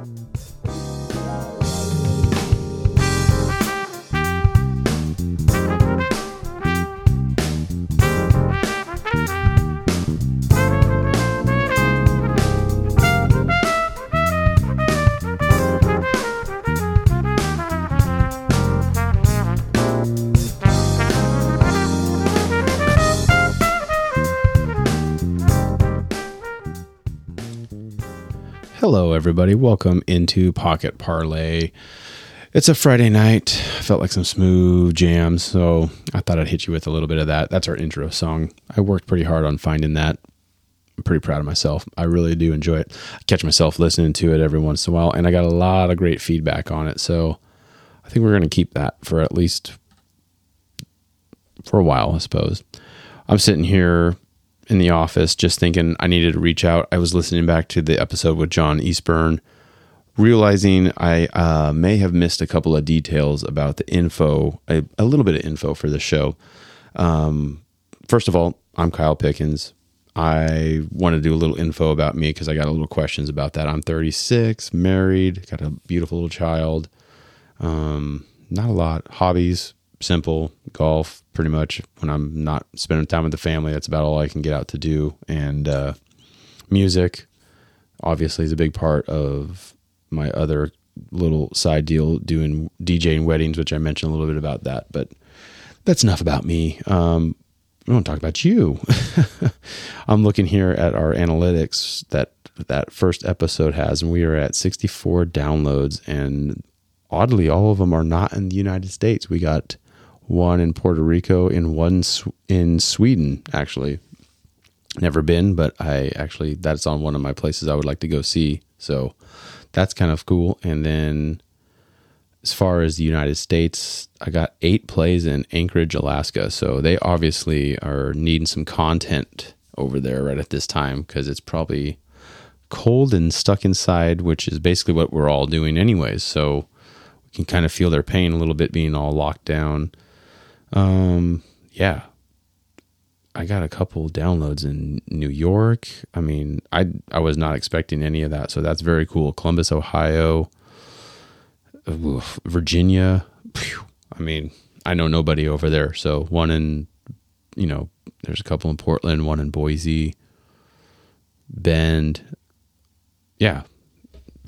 Bye. Hello, everybody. Welcome into Pocket Parlay. It's a Friday night. Felt like some smooth jams, so I thought I'd hit you with a little bit of that. That's our intro song. I worked pretty hard on finding that. I'm pretty proud of myself. I really do enjoy it. I catch myself listening to it every once in a while, and I got a lot of great feedback on it. So I think we're going to keep that for at least for a while, I suppose. I'm sitting here in the office just thinking I needed to reach out. I was listening back to the episode with John Eastburn, realizing I uh, may have missed a couple of details about the info, a, a little bit of info for the show. Um, first of all, I'm Kyle Pickens. I want to do a little info about me because I got a little questions about that. I'm 36, married, got a beautiful little child. Um, not a lot. Hobbies, simple golf pretty much when i'm not spending time with the family. That's about all i can get out to do. And uh, music obviously is a big part of my other little side deal doing djing weddings which i mentioned a little bit about that but that's enough about me. Um, want to talk about you. I'm looking here at our analytics that that first episode has and we are at 64 downloads and oddly all of them are not in the united states. We got one in Puerto Rico, in one in Sweden, actually. Never been, but I actually, that's on one of my places I would like to go see. So that's kind of cool. And then as far as the United States, I got eight plays in Anchorage, Alaska. So they obviously are needing some content over there right at this time because it's probably cold and stuck inside, which is basically what we're all doing, anyways. So we can kind of feel their pain a little bit being all locked down. Um, yeah, I got a couple downloads in New York. I mean, I I was not expecting any of that, so that's very cool. Columbus, Ohio, Virginia. I mean, I know nobody over there. So one in, you know, there's a couple in Portland, one in Boise, Bend. Yeah,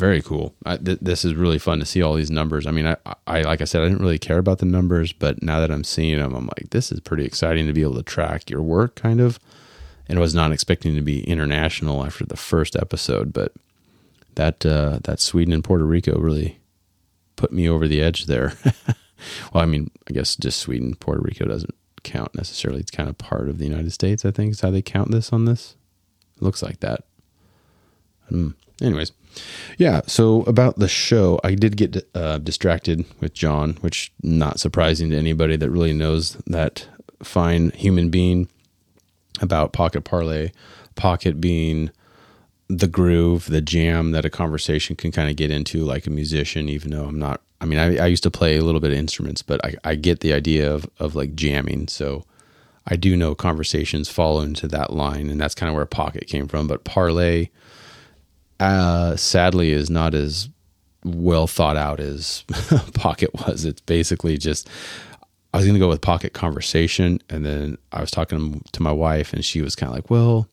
very cool. I, th- this is really fun to see all these numbers. I mean, I, I, like I said, I didn't really care about the numbers, but now that I'm seeing them, I'm like, this is pretty exciting to be able to track your work, kind of. And I was not expecting to be international after the first episode, but that uh, that Sweden and Puerto Rico really put me over the edge there. well, I mean, I guess just Sweden, Puerto Rico doesn't count necessarily. It's kind of part of the United States. I think is how they count this on this. It looks like that. Hmm. Anyways, yeah. So about the show, I did get uh, distracted with John, which not surprising to anybody that really knows that fine human being about Pocket Parlay. Pocket being the groove, the jam that a conversation can kind of get into, like a musician. Even though I'm not, I mean, I, I used to play a little bit of instruments, but I, I get the idea of of like jamming. So I do know conversations fall into that line, and that's kind of where Pocket came from. But Parlay uh, sadly is not as well thought out as Pocket was. It's basically just I was going to go with Pocket Conversation, and then I was talking to my wife, and she was kind of like, "Well,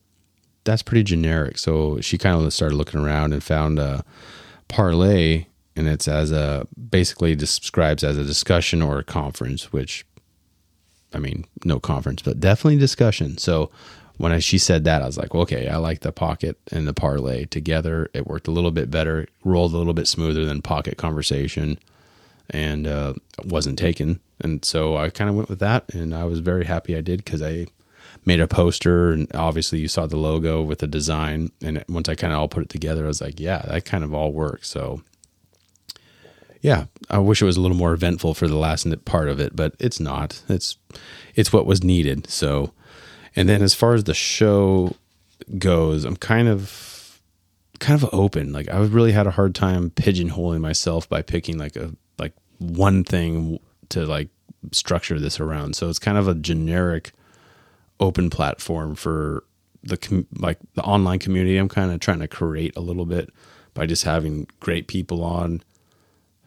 that's pretty generic." So she kind of started looking around and found a parlay, and it's as a basically describes as a discussion or a conference, which I mean, no conference, but definitely discussion. So when I, she said that, I was like, well, okay, I like the pocket and the parlay together. It worked a little bit better, rolled a little bit smoother than pocket conversation, and uh, wasn't taken. And so I kind of went with that, and I was very happy I did because I made a poster, and obviously you saw the logo with the design. And once I kind of all put it together, I was like, yeah, that kind of all works. So yeah, I wish it was a little more eventful for the last part of it, but it's not. It's it's what was needed. So and then as far as the show goes, I'm kind of kind of open. Like I really had a hard time pigeonholing myself by picking like a like one thing to like structure this around. So it's kind of a generic open platform for the com- like the online community I'm kind of trying to create a little bit by just having great people on,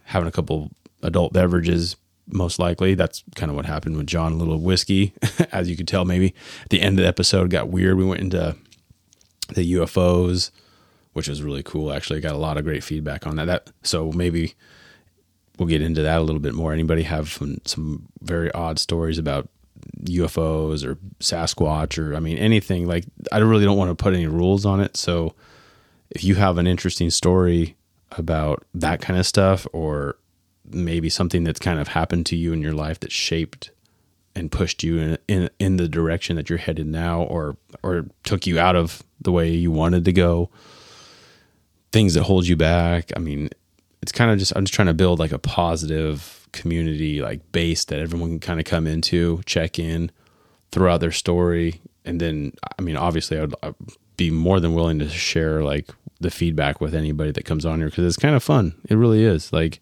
having a couple adult beverages, most likely. That's kind of what happened with John, a little whiskey, as you could tell, maybe. At the end of the episode got weird. We went into the UFOs, which was really cool. Actually, got a lot of great feedback on that. That so maybe we'll get into that a little bit more. Anybody have some, some very odd stories about UFOs or Sasquatch or I mean anything like I really don't want to put any rules on it. So if you have an interesting story about that kind of stuff or maybe something that's kind of happened to you in your life that shaped and pushed you in, in in the direction that you're headed now or or took you out of the way you wanted to go. Things that hold you back. I mean it's kind of just i'm just trying to build like a positive community like base that everyone can kind of come into check in throw out their story. And then i mean obviously i'd, I'd be more than willing to share like the feedback with anybody that comes on here because it's kind of fun. It really is. Like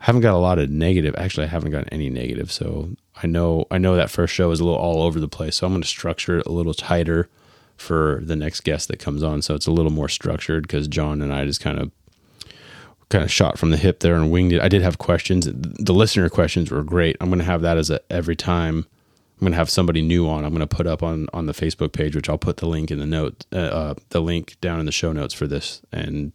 I haven't got a lot of negative. Actually, I haven't gotten any negative. So I know I know that first show is a little all over the place. So I'm going to structure it a little tighter for the next guest that comes on. So it's a little more structured because John and I just kind of kind of shot from the hip there and winged it. I did have questions. The listener questions were great. I'm going to have that as a every time. I'm going to have somebody new on. I'm going to put up on on the Facebook page, which I'll put the link in the note, uh, uh, the link down in the show notes for this, and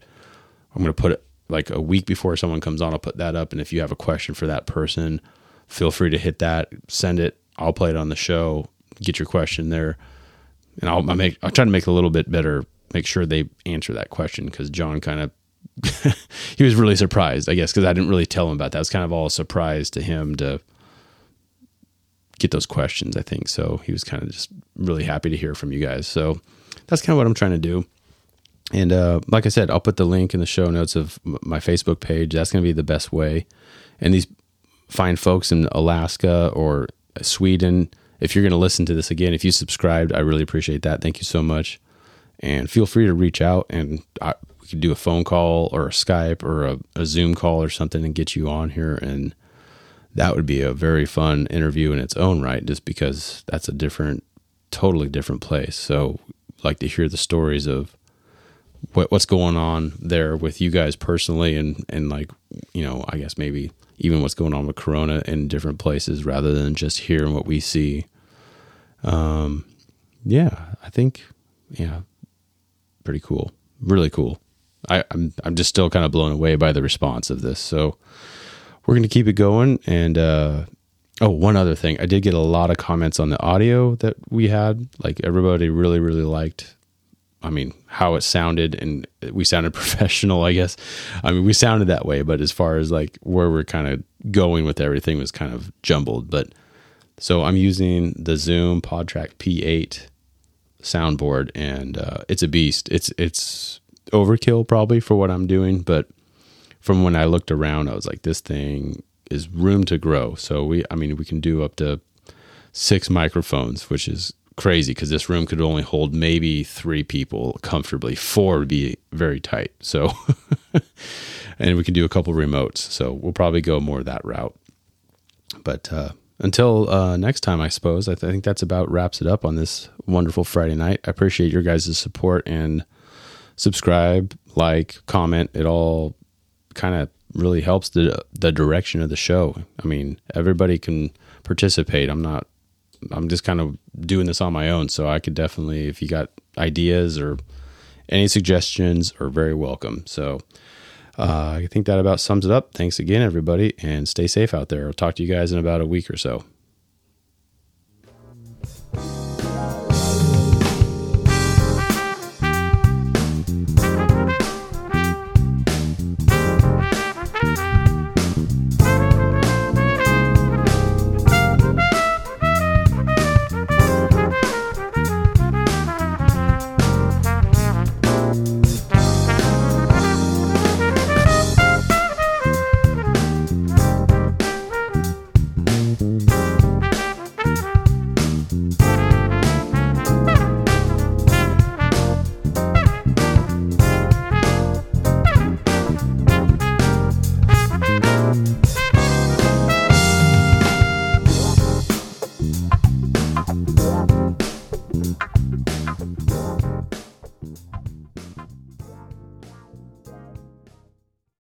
I'm going to put it like a week before someone comes on, I'll put that up. And if you have a question for that person, feel free to hit that, send it. I'll play it on the show, get your question there. And I'll, I'll make, I'll try to make it a little bit better, make sure they answer that question. Cause John kind of, he was really surprised, I guess, cause I didn't really tell him about that. It was kind of all a surprise to him to get those questions, I think. So he was kind of just really happy to hear from you guys. So that's kind of what I'm trying to do. And uh, like I said, I'll put the link in the show notes of my Facebook page. That's going to be the best way. And these fine folks in Alaska or Sweden, if you're going to listen to this again, if you subscribed, I really appreciate that. Thank you so much. And feel free to reach out and I, we could do a phone call or a Skype or a, a Zoom call or something and get you on here. And that would be a very fun interview in its own right, just because that's a different, totally different place. So, like to hear the stories of what, what's going on there with you guys personally and and like you know i guess maybe even what's going on with corona in different places rather than just hearing what we see um yeah i think yeah pretty cool really cool I, I'm I'm just still kind of blown away by the response of this. So we're going to keep it going. And uh, oh, one other thing, I did get a lot of comments on the audio that we had. Like everybody really really liked I mean, how it sounded, and we sounded professional, I guess. I mean, we sounded that way, but as far as like where we're kind of going with everything was kind of jumbled. But so I'm using the Zoom PodTrak P8 soundboard, and uh, it's a beast. It's it's overkill probably for what I'm doing, but from when I looked around, I was like, this thing is room to grow. So we, I mean, we can do up to six microphones, which is crazy because this room could only hold maybe three people comfortably. Four would be very tight. So, and we can do a couple remotes. So we'll probably go more that route. But uh, until uh, next time, I suppose, I, th- I think that's about wraps it up on this wonderful Friday night. I appreciate your guys' support and subscribe, like, comment. It all kind of really helps the the direction of the show. I mean, everybody can participate. I'm not I'm just kind of doing this on my own. So I could definitely, if you got ideas or any suggestions, are very welcome. So uh, I think that about sums it up. Thanks again, everybody, and stay safe out there. I'll talk to you guys in about a week or so.